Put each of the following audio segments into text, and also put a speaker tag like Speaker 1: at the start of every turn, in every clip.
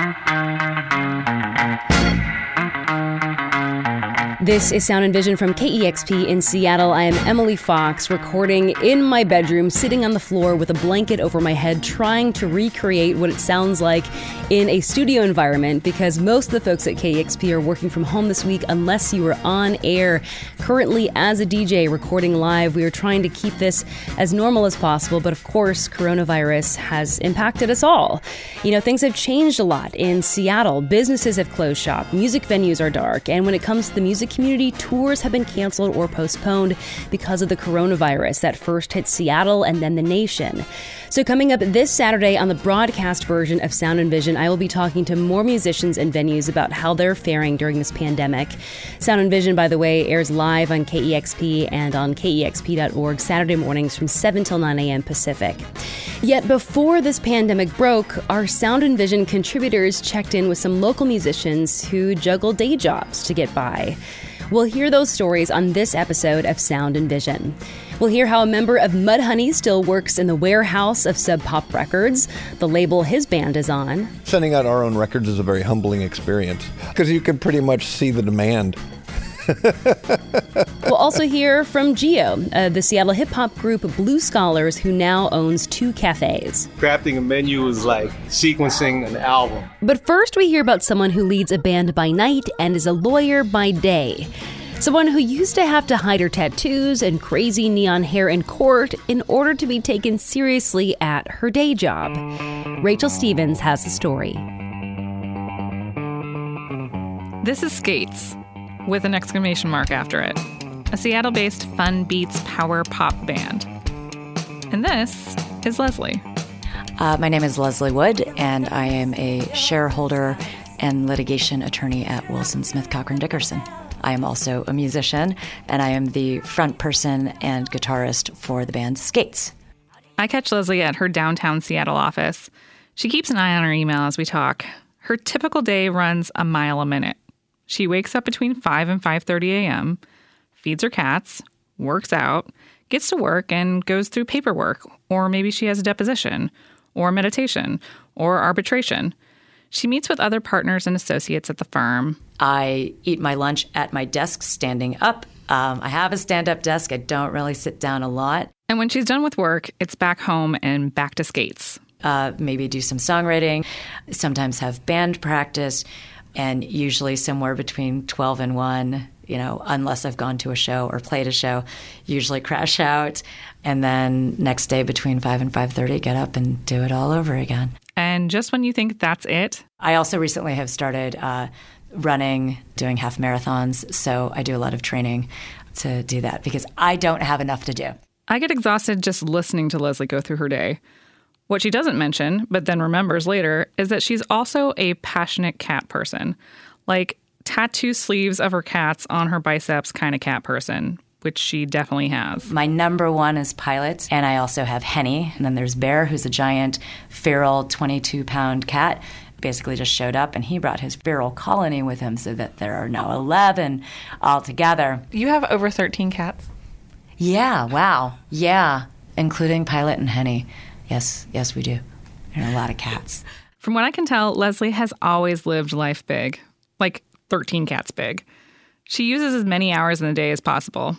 Speaker 1: Thank you. This is Sound and Vision from KEXP in Seattle. I am Emily Fox, recording in my bedroom, sitting on the floor with a blanket over my head, trying to recreate what it sounds like in a studio environment because most of the folks at KEXP are working from home this week unless you are on air. Currently, as a DJ recording live, we are trying to keep this as normal as possible, but of course, coronavirus has impacted us all. You know, things have changed a lot in Seattle. Businesses have closed shop, music venues are dark, and when it comes to the music community, tours have been canceled or postponed because of the coronavirus that first hit Seattle and then the nation. So, coming up this Saturday on the broadcast version of Sound and Vision, I will be talking to more musicians and venues about how they're faring during this pandemic. Sound and Vision, by the way, airs live on KEXP and on KEXP.org Saturday mornings from 7 till 9 a.m. Pacific. Yet before this pandemic broke, our Sound and Vision contributors checked in with some local musicians who juggle day jobs to get by. We'll hear those stories on this episode of Sound and Vision. We'll hear how a member of Mudhoney still works in the warehouse of Sub Pop Records, the label his band is on.
Speaker 2: Sending out our own records is a very humbling experience because you can pretty much see the demand.
Speaker 1: we'll also hear from Geo, uh, the Seattle hip hop group Blue Scholars, who now owns two cafes.
Speaker 3: Crafting a menu is like sequencing an album.
Speaker 1: But first, we hear about someone who leads a band by night and is a lawyer by day. Someone who used to have to hide her tattoos and crazy neon hair in court in order to be taken seriously at her day job. Rachel Stevens has the story.
Speaker 4: This is Skates, with an exclamation mark after it, a Seattle based fun beats power pop band. And this is Leslie.
Speaker 5: Uh, my name is Leslie Wood, and I am a shareholder and litigation attorney at Wilson Smith Cochran Dickerson. I am also a musician, and I am the front person and guitarist for the band Skates.
Speaker 4: I catch Leslie at her downtown Seattle office. She keeps an eye on her email as we talk. Her typical day runs a mile a minute. She wakes up between 5 and 5:30 a.m., feeds her cats, works out, gets to work and goes through paperwork, or maybe she has a deposition, or mediation, or arbitration. She meets with other partners and associates at the firm.
Speaker 5: I eat my lunch at my desk standing up. Um, I have a stand up desk. I don't really sit down a lot.
Speaker 4: And when she's done with work, it's back home and back to skates.
Speaker 5: Uh, maybe do some songwriting, sometimes have band practice, and usually somewhere between 12 and 1 you know unless i've gone to a show or played a show usually crash out and then next day between 5 and 5.30 get up and do it all over again
Speaker 4: and just when you think that's it,
Speaker 5: I also recently have started uh, running, doing half marathons. So I do a lot of training to do that because I don't have enough to do.
Speaker 4: I get exhausted just listening to Leslie go through her day. What she doesn't mention, but then remembers later, is that she's also a passionate cat person. Like tattoo sleeves of her cats on her biceps kind of cat person, which she definitely has.
Speaker 5: My number one is Pilot, and I also have Henny. And then there's Bear, who's a giant feral 22 pound cat. Basically, just showed up and he brought his feral colony with him so that there are now 11 altogether.
Speaker 4: You have over 13 cats?
Speaker 5: Yeah, wow. Yeah, including Pilot and Henny. Yes, yes, we do. And a lot of cats.
Speaker 4: From what I can tell, Leslie has always lived life big, like 13 cats big. She uses as many hours in the day as possible.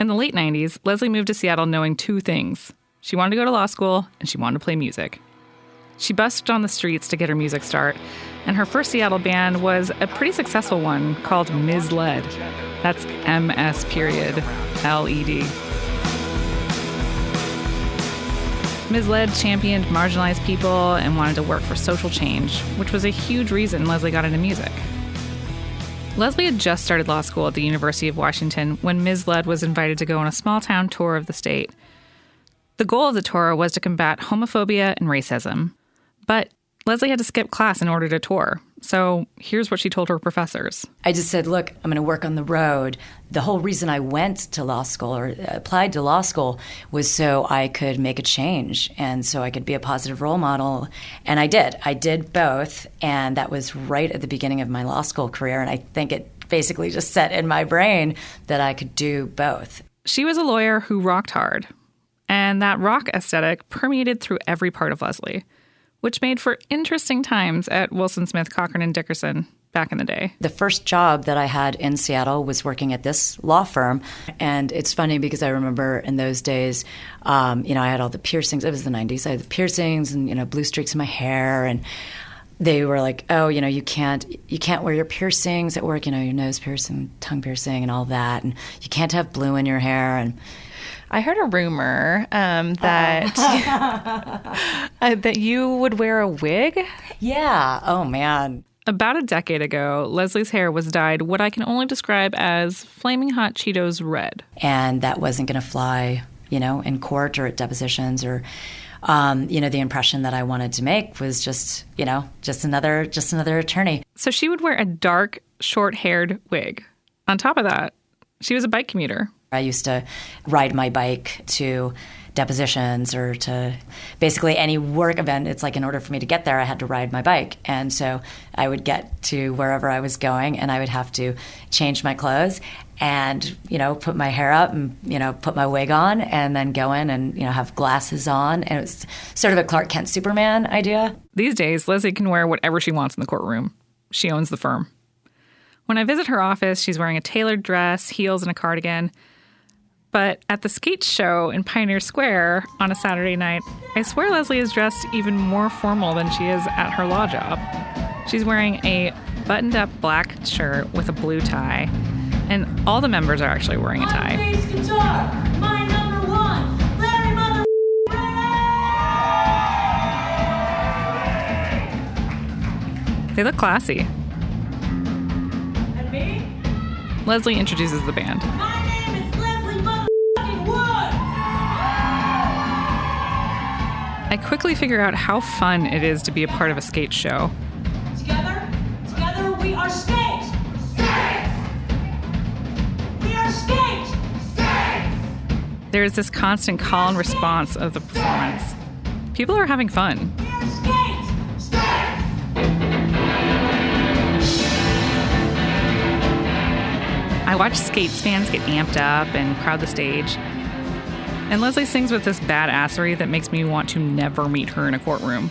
Speaker 4: In the late 90s, Leslie moved to Seattle knowing two things she wanted to go to law school and she wanted to play music. She busked on the streets to get her music start, and her first Seattle band was a pretty successful one called Ms. Led. That's M S period L E D. Ms. Led championed marginalized people and wanted to work for social change, which was a huge reason Leslie got into music. Leslie had just started law school at the University of Washington when Ms. Led was invited to go on a small town tour of the state. The goal of the tour was to combat homophobia and racism. But Leslie had to skip class in order to tour. So here's what she told her professors.
Speaker 5: I just said, look, I'm going to work on the road. The whole reason I went to law school or uh, applied to law school was so I could make a change and so I could be a positive role model. And I did. I did both. And that was right at the beginning of my law school career. And I think it basically just set in my brain that I could do both.
Speaker 4: She was a lawyer who rocked hard. And that rock aesthetic permeated through every part of Leslie which made for interesting times at Wilson Smith, Cochran, and Dickerson back in the day.
Speaker 5: The first job that I had in Seattle was working at this law firm. And it's funny because I remember in those days, um, you know, I had all the piercings. It was the 90s. I had the piercings and, you know, blue streaks in my hair. And they were like, oh, you know, you can't, you can't wear your piercings at work, you know, your nose piercing, tongue piercing, and all that. And you can't have blue in your hair. And
Speaker 6: I heard a rumor um, that uh, that you would wear a wig.
Speaker 5: yeah, oh man.
Speaker 4: About a decade ago, Leslie's hair was dyed what I can only describe as flaming hot Cheetos red.
Speaker 5: and that wasn't going to fly, you know, in court or at depositions or. Um, you know, the impression that I wanted to make was just, you know, just another, just another attorney.
Speaker 4: So she would wear a dark, short haired wig. On top of that, she was a bike commuter.
Speaker 5: I used to ride my bike to depositions or to basically any work event. It's like in order for me to get there, I had to ride my bike. And so I would get to wherever I was going and I would have to change my clothes and, you know, put my hair up and, you know, put my wig on and then go in and, you know, have glasses on. And it was sort of a Clark Kent Superman idea.
Speaker 4: These days, Leslie can wear whatever she wants in the courtroom. She owns the firm. When I visit her office, she's wearing a tailored dress, heels, and a cardigan. But at the skate show in Pioneer Square on a Saturday night, I swear Leslie is dressed even more formal than she is at her law job. She's wearing a buttoned up black shirt with a blue tie, and all the members are actually wearing a tie.
Speaker 7: bass guitar, my number one, Larry Mother.
Speaker 4: They look classy.
Speaker 7: And me,
Speaker 4: Leslie introduces the band. I quickly figure out how fun it is to be a part of a skate show.
Speaker 7: Together, together we are skate. Skate. We are skate. Skate.
Speaker 4: There is this constant call and response of the performance. People are having fun.
Speaker 7: We are skate. Skate.
Speaker 4: I watch skates fans get amped up and crowd the stage. And Leslie sings with this badassery that makes me want to never meet her in a courtroom.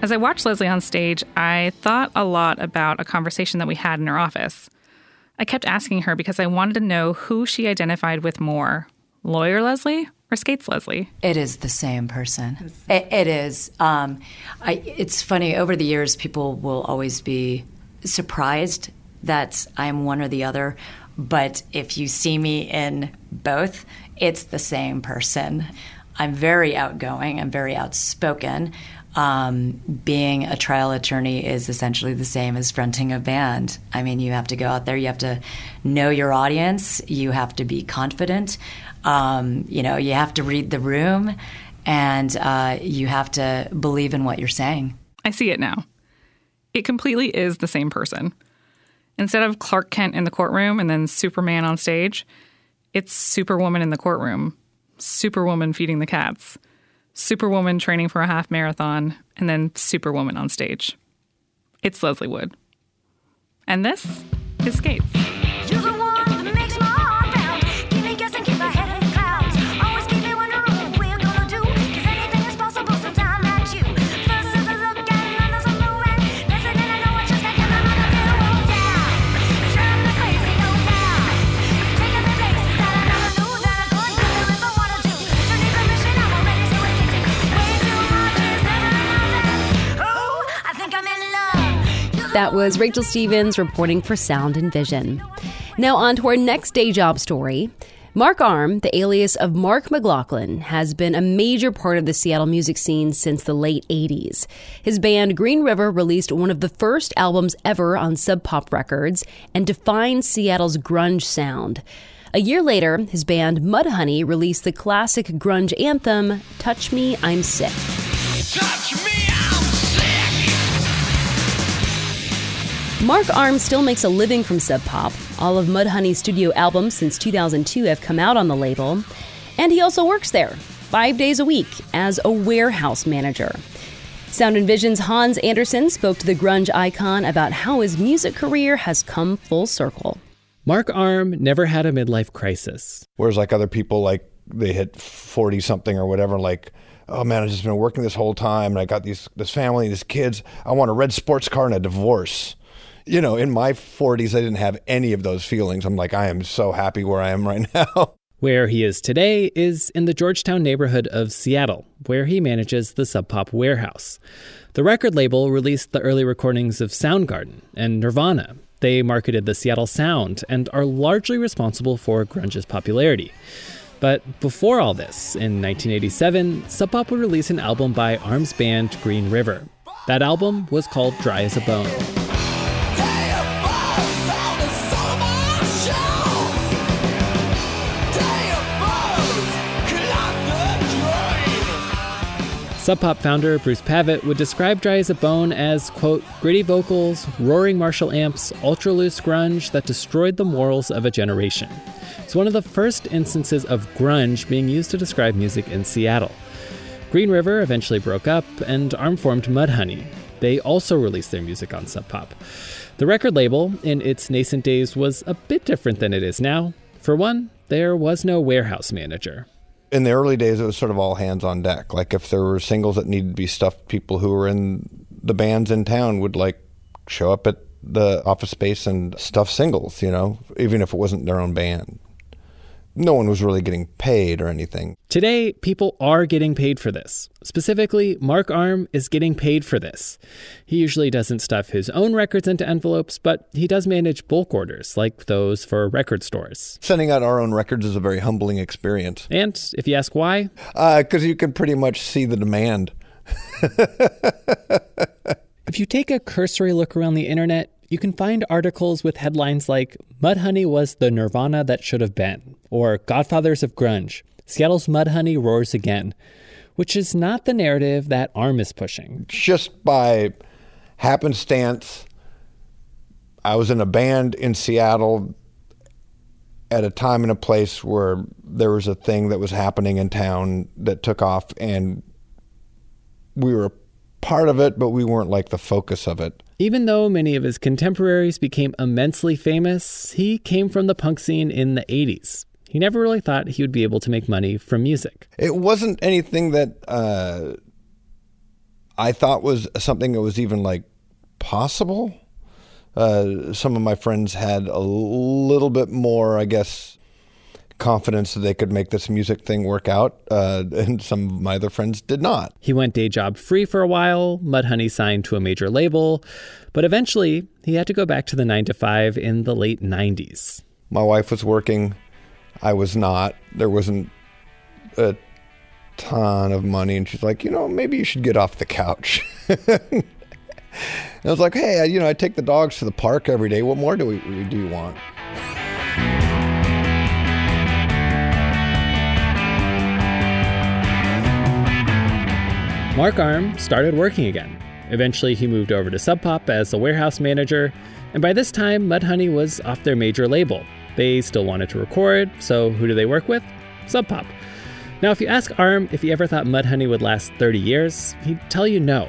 Speaker 4: As I watched Leslie on stage, I thought a lot about a conversation that we had in her office. I kept asking her because I wanted to know who she identified with more lawyer Leslie or skates Leslie.
Speaker 5: It is the same person. It, it is. Um, I, it's funny. Over the years, people will always be surprised that I'm one or the other. But if you see me in both, it's the same person. I'm very outgoing. I'm very outspoken. Um, being a trial attorney is essentially the same as fronting a band. I mean, you have to go out there, you have to know your audience, you have to be confident, um, you know, you have to read the room, and uh, you have to believe in what you're saying.
Speaker 4: I see it now. It completely is the same person. Instead of Clark Kent in the courtroom and then Superman on stage, it's Superwoman in the courtroom, Superwoman feeding the cats, Superwoman training for a half marathon, and then Superwoman on stage. It's Leslie Wood. And this is Skates.
Speaker 8: That
Speaker 1: was Rachel Stevens reporting for Sound and Vision. Now, on to our next day job story. Mark Arm, the alias of Mark McLaughlin, has been a major part of the Seattle music scene since the late 80s. His band Green River released one of the first albums ever on Sub Pop Records and defined Seattle's grunge sound. A year later, his band Mudhoney released the classic grunge anthem,
Speaker 9: Touch Me, I'm Sick.
Speaker 1: Mark Arm still makes a living from Sub Pop. All of Mudhoney's studio albums since 2002 have come out on the label. And he also works there, five days a week, as a warehouse manager. Sound and Vision's Hans Anderson spoke to the grunge icon about how his music career has come full circle.
Speaker 10: Mark Arm never had a midlife crisis.
Speaker 2: Whereas like other people, like they hit forty something or whatever, like oh man, I've just been working this whole time and I got these this family, these kids. I want a red sports car and a divorce. You know, in my 40s, I didn't have any of those feelings. I'm like, I am so happy where I am right now.
Speaker 10: Where he is today is in the Georgetown neighborhood of Seattle, where he manages the Sub Pop warehouse. The record label released the early recordings of Soundgarden and Nirvana. They marketed the Seattle sound and are largely responsible for grunge's popularity. But before all this, in 1987, Sub Pop would release an album by Arm's band Green River. That album was called Dry as a Bone. Sub Pop founder Bruce Pavitt would describe Dry as a Bone as, quote, gritty vocals, roaring Marshall amps, ultra loose grunge that destroyed the morals of a generation. It's one of the first instances of grunge being used to describe music in Seattle. Green River eventually broke up, and Arm formed Mudhoney. They also released their music on Sub Pop. The record label, in its nascent days, was a bit different than it is now. For one, there was no warehouse manager.
Speaker 2: In the early days, it was sort of all hands on deck. Like if there were singles that needed to be stuffed, people who were in the bands in town would like show up at the office space and stuff singles, you know, even if it wasn't their own band. No one was really getting paid or anything.
Speaker 10: Today, people are getting paid for this. Specifically, Mark Arm is getting paid for this. He usually doesn't stuff his own records into envelopes, but he does manage bulk orders like those for record stores.
Speaker 2: Sending out our own records is a very humbling experience
Speaker 10: And if you ask why, uh,
Speaker 2: because you can pretty much see the demand.
Speaker 10: if you take a cursory look around the internet, you can find articles with headlines like Mudhoney was the Nirvana that should have been, or Godfathers of Grunge, Seattle's Mudhoney roars again, which is not the narrative that Arm is pushing.
Speaker 2: Just by happenstance, I was in a band in Seattle at a time and a place where there was a thing that was happening in town that took off, and we were part of it, but we weren't like the focus of it.
Speaker 10: Even though many of his contemporaries became immensely famous, he came from the punk scene in the 80s. He never really thought he would be able to make money from music.
Speaker 2: It wasn't anything that uh, I thought was something that was even like possible. Uh, some of my friends had a little bit more, I guess, confidence that they could make this music thing work out, uh, and some of my other friends did not.
Speaker 10: He went day job free for a while, Mudhoney signed to a major label, but eventually he had to go back to the 9 to 5 in the late 90s.
Speaker 2: My wife was working, I was not. There wasn't a ton of money, and she's like, you know, maybe you should get off the couch. and I was like, hey, I, you know, I take the dogs to the park every day. What more do we do you want?
Speaker 10: Mark Arm started working again. Eventually, he moved over to Sub Pop as a warehouse manager, and by this time, Mudhoney was off their major label. They still wanted to record, so who do they work with? Sub Pop. Now, if you ask Arm if he ever thought Mudhoney would last 30 years, he'd tell you no.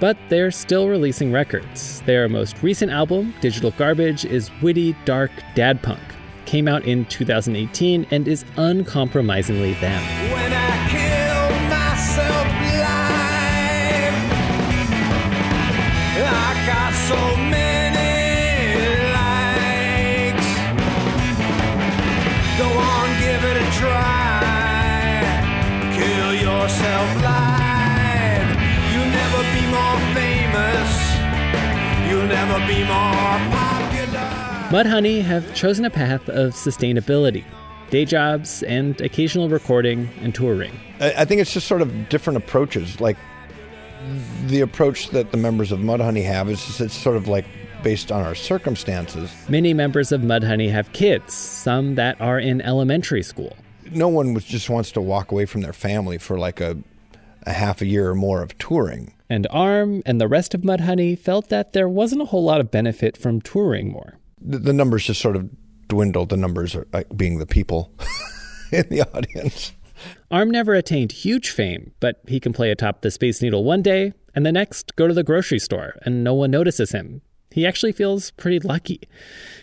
Speaker 10: But they're still releasing records. Their most recent album, Digital Garbage, is witty, dark dad punk. Came out in 2018 and is uncompromisingly them. Mudhoney have chosen a path of sustainability day jobs and occasional recording and touring.
Speaker 2: I I think it's just sort of different approaches. Like the approach that the members of Mudhoney have is it's sort of like based on our circumstances.
Speaker 10: Many members of Mudhoney have kids, some that are in elementary school.
Speaker 2: No one just wants to walk away from their family for like a, a half a year or more of touring.
Speaker 10: And Arm and the rest of Mudhoney felt that there wasn't a whole lot of benefit from touring more.
Speaker 2: The, the numbers just sort of dwindled. The numbers are like being the people in the audience.
Speaker 10: Arm never attained huge fame, but he can play atop the Space Needle one day and the next go to the grocery store and no one notices him. He actually feels pretty lucky.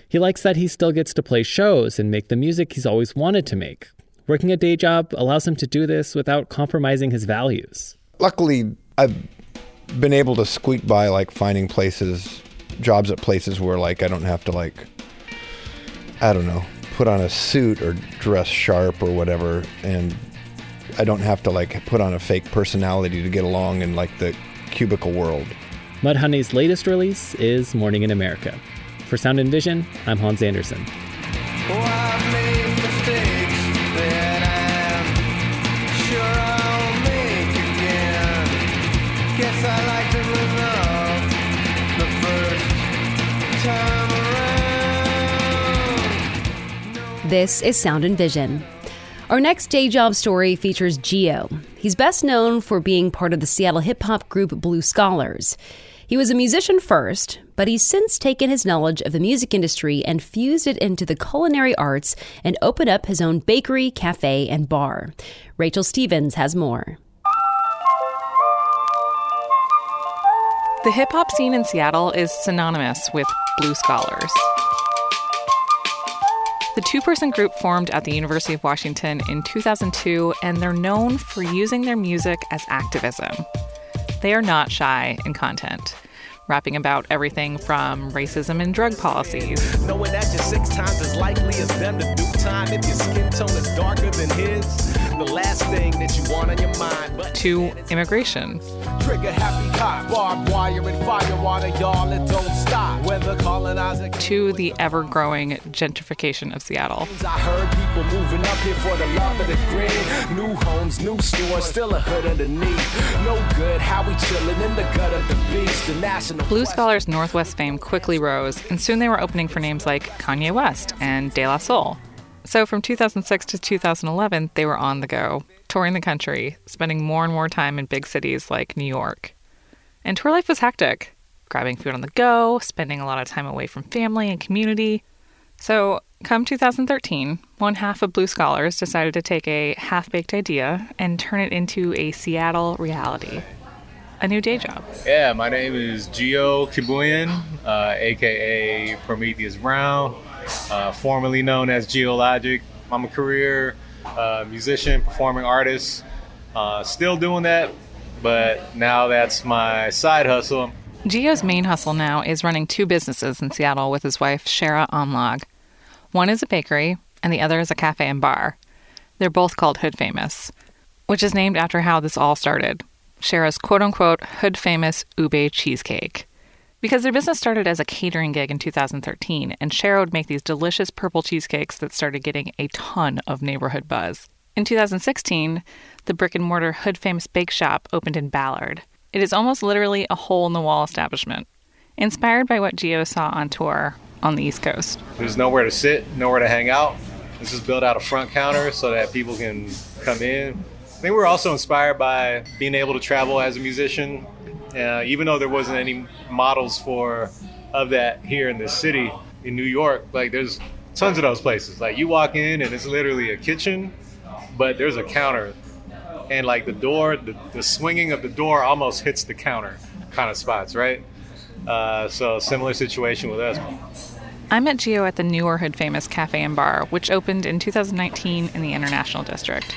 Speaker 10: He likes that he still gets to play shows and make the music he's always wanted to make. Working a day job allows him to do this without compromising his values.
Speaker 2: Luckily, I've been able to squeak by like finding places, jobs at places where like I don't have to like, I don't know, put on a suit or dress sharp or whatever, and I don't have to like put on a fake personality to get along in like the cubicle world.
Speaker 10: Mudhoney's latest release is Morning in America. For Sound and Vision, I'm Hans Anderson.
Speaker 9: Oh,
Speaker 1: This is Sound and Vision. Our next day job story features Geo. He's best known for being part of the Seattle hip hop group Blue Scholars. He was a musician first, but he's since taken his knowledge of the music industry and fused it into the culinary arts and opened up his own bakery, cafe, and bar. Rachel Stevens has more.
Speaker 4: The hip hop scene in Seattle is synonymous with blue scholars. The two person group formed at the University of Washington in 2002, and they're known for using their music as activism. They are not shy in content, rapping about everything from racism and drug policies
Speaker 11: Knowing that you're six times as likely as them to do time if your skin tone is darker than his. The last thing that you want on your mind, but
Speaker 4: to immigration.
Speaker 11: trigger happy cops, barbed wire and fire water, y'all, it don't stop. When the colonizer
Speaker 4: to the ever growing gentrification of Seattle.
Speaker 11: I heard people moving up here for the love of the green. New homes, new stores, still a hood underneath. No good, how we chillin' in the gut of the beast. The national
Speaker 4: Blue Scholars Northwest fame quickly rose, and soon they were opening for names like Kanye West and De La Soul. So from 2006 to 2011, they were on the go, touring the country, spending more and more time in big cities like New York. And tour life was hectic, grabbing food on the go, spending a lot of time away from family and community. So, come 2013, one half of Blue Scholars decided to take a half baked idea and turn it into a Seattle reality a new day job.
Speaker 3: Yeah, my name is Geo Quibuyen, uh, aka Prometheus Brown, uh, formerly known as Geologic. I'm a career uh, musician, performing artist. Uh, still doing that, but now that's my side hustle.
Speaker 4: Geo's main hustle now is running two businesses in Seattle with his wife, Chera Amlag. One is a bakery, and the other is a cafe and bar. They're both called Hood Famous, which is named after how this all started Chera's quote unquote hood famous ube cheesecake. Because their business started as a catering gig in 2013, and Chera would make these delicious purple cheesecakes that started getting a ton of neighborhood buzz. In 2016, the brick and mortar Hood Famous Bake Shop opened in Ballard. It is almost literally a hole in the wall establishment, inspired by what Geo saw on tour on the East Coast.
Speaker 3: There's nowhere to sit, nowhere to hang out. This is built out a front counter so that people can come in. I think we're also inspired by being able to travel as a musician. Uh, even though there wasn't any models for of that here in this city, in New York, like there's tons of those places. Like you walk in and it's literally a kitchen, but there's a counter, and like the door, the, the swinging of the door almost hits the counter, kind of spots, right? Uh, so similar situation with us.
Speaker 4: I met Geo at the newer Hood Famous Cafe and Bar, which opened in 2019 in the International District.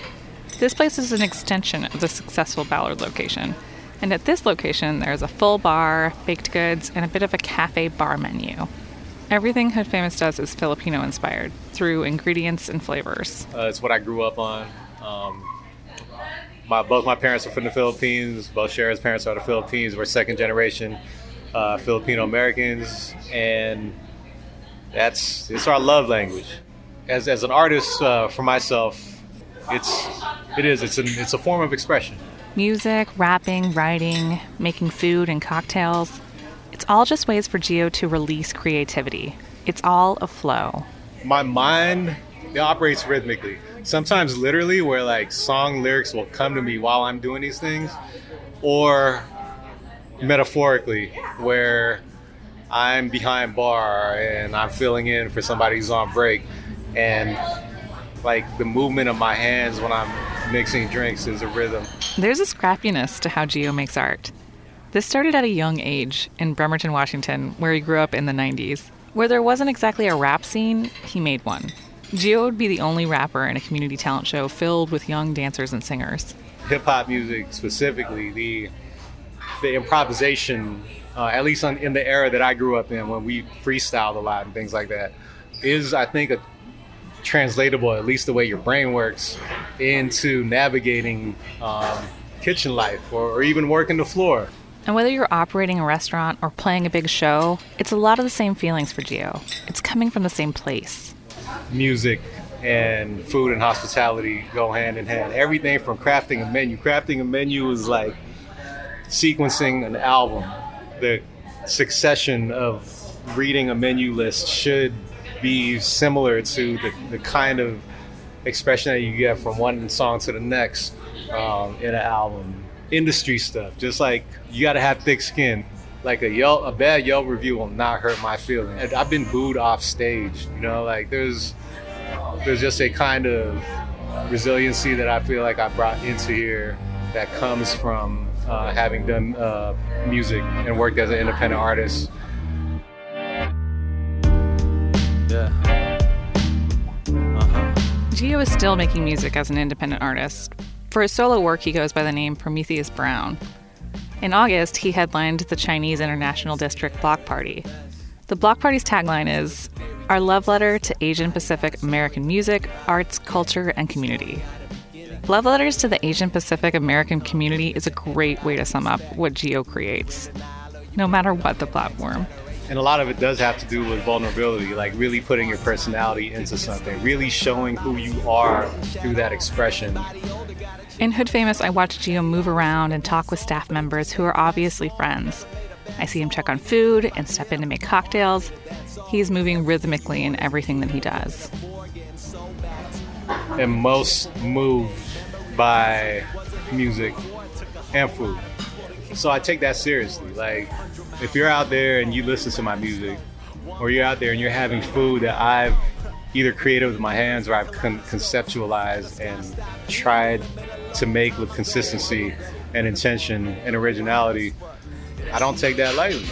Speaker 4: This place is an extension of the successful Ballard location. And at this location, there's a full bar, baked goods, and a bit of a cafe bar menu. Everything Hood Famous does is Filipino inspired through ingredients and flavors.
Speaker 3: Uh, it's what I grew up on. Um, my both my parents are from the Philippines. Both Chera's parents are the Philippines. We're second generation uh, Filipino Americans, and that's it's our love language. As, as an artist, uh, for myself, it's it is it's an, it's a form of expression.
Speaker 4: Music, rapping, writing, making food and cocktails. It's all just ways for Geo to release creativity. It's all a flow.
Speaker 3: My mind it operates rhythmically. Sometimes literally, where like song lyrics will come to me while I'm doing these things, or metaphorically, where I'm behind bar and I'm filling in for somebody who's on break, and like the movement of my hands when I'm mixing drinks is a rhythm.
Speaker 4: There's a scrappiness to how Geo makes art. This started at a young age in Bremerton, Washington, where he grew up in the 90s. Where there wasn't exactly a rap scene, he made one. Geo would be the only rapper in a community talent show filled with young dancers and singers.
Speaker 3: hip hop music specifically, the the improvisation, uh, at least on, in the era that I grew up in, when we freestyled a lot and things like that, is I think a translatable, at least the way your brain works, into navigating um, kitchen life or, or even working the floor.
Speaker 4: And whether you're operating a restaurant or playing a big show, it's a lot of the same feelings for Geo. It's coming from the same place.
Speaker 3: Music and food and hospitality go hand in hand. Everything from crafting a menu. Crafting a menu is like sequencing an album. The succession of reading a menu list should be similar to the, the kind of expression that you get from one song to the next um, in an album. Industry stuff, just like you got to have thick skin. Like a Yelp, a bad Yelp review will not hurt my feelings. I've been booed off stage, you know. Like there's there's just a kind of resiliency that I feel like I brought into here that comes from uh, having done uh, music and worked as an independent artist.
Speaker 11: Yeah.
Speaker 4: Geo is still making music as an independent artist. For his solo work, he goes by the name Prometheus Brown. In August, he headlined the Chinese International District Block Party. The Block Party's tagline is Our love letter to Asian Pacific American music, arts, culture, and community. Love letters to the Asian Pacific American community is a great way to sum up what Geo creates, no matter what the platform.
Speaker 3: And a lot of it does have to do with vulnerability, like really putting your personality into something, really showing who you are through that expression.
Speaker 4: In Hood Famous, I watch Geo move around and talk with staff members who are obviously friends. I see him check on food and step in to make cocktails. He's moving rhythmically in everything that he does.
Speaker 3: And most moved by music and food. So I take that seriously. Like, if you're out there and you listen to my music, or you're out there and you're having food that I've either created with my hands or I've con- conceptualized and tried to make with consistency and intention and originality, I don't take that lightly.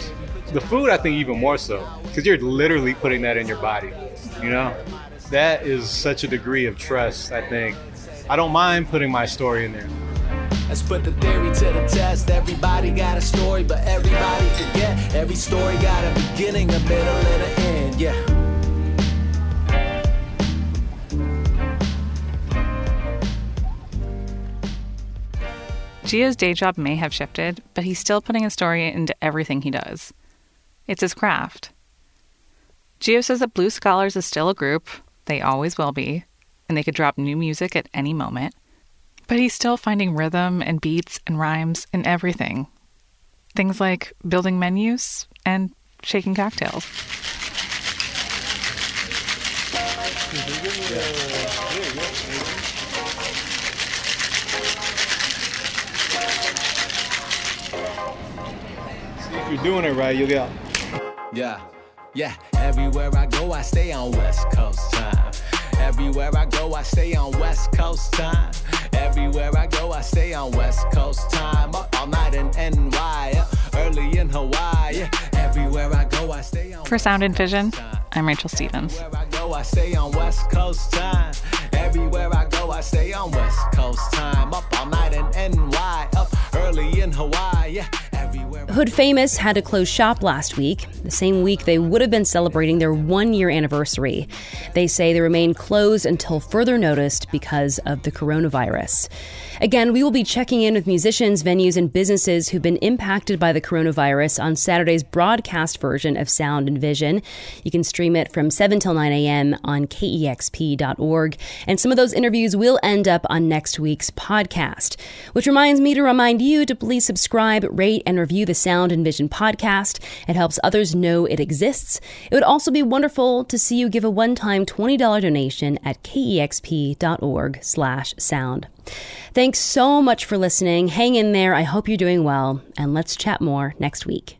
Speaker 3: The food, I think, even more so, because you're literally putting that in your body. You know, that is such a degree of trust. I think I don't mind putting my story in there.
Speaker 11: Let's put the theory to the test. Everybody got a story, but everybody forget. Every story got a beginning, a middle, and an end. Yeah.
Speaker 4: Geo's day job may have shifted, but he's still putting a story into everything he does. It's his craft. Geo says that Blue Scholars is still a group, they always will be, and they could drop new music at any moment. But he's still finding rhythm and beats and rhymes in everything. Things like building menus and shaking cocktails.
Speaker 3: See, if you're doing it right, you'll get.
Speaker 11: Yeah, yeah. Everywhere I go, I stay on West Coast time. Everywhere I go, I stay on West Coast time. Everywhere I go, I stay on West Coast time. Up all night in NY, uh, early in Hawaii. Everywhere I go, I stay on.
Speaker 4: For Sound and Vision, I'm Rachel Stevens.
Speaker 11: Everywhere I go, I stay on West Coast time. Everywhere I go, I stay on West Coast time. Up all night in NY, up early in Hawaii.
Speaker 1: Hood Famous had to close shop last week, the same week they would have been celebrating their one year anniversary. They say they remain closed until further notice because of the coronavirus. Again, we will be checking in with musicians, venues, and businesses who've been impacted by the coronavirus on Saturday's broadcast version of Sound and Vision. You can stream it from 7 till 9 a.m. on kexp.org. And some of those interviews will end up on next week's podcast. Which reminds me to remind you to please subscribe, rate, and review the Sound and Vision podcast. It helps others know it exists. It would also be wonderful to see you give a one-time $20 donation at kexp.org slash sound. Thanks so much for listening. Hang in there. I hope you're doing well, and let's chat more next week.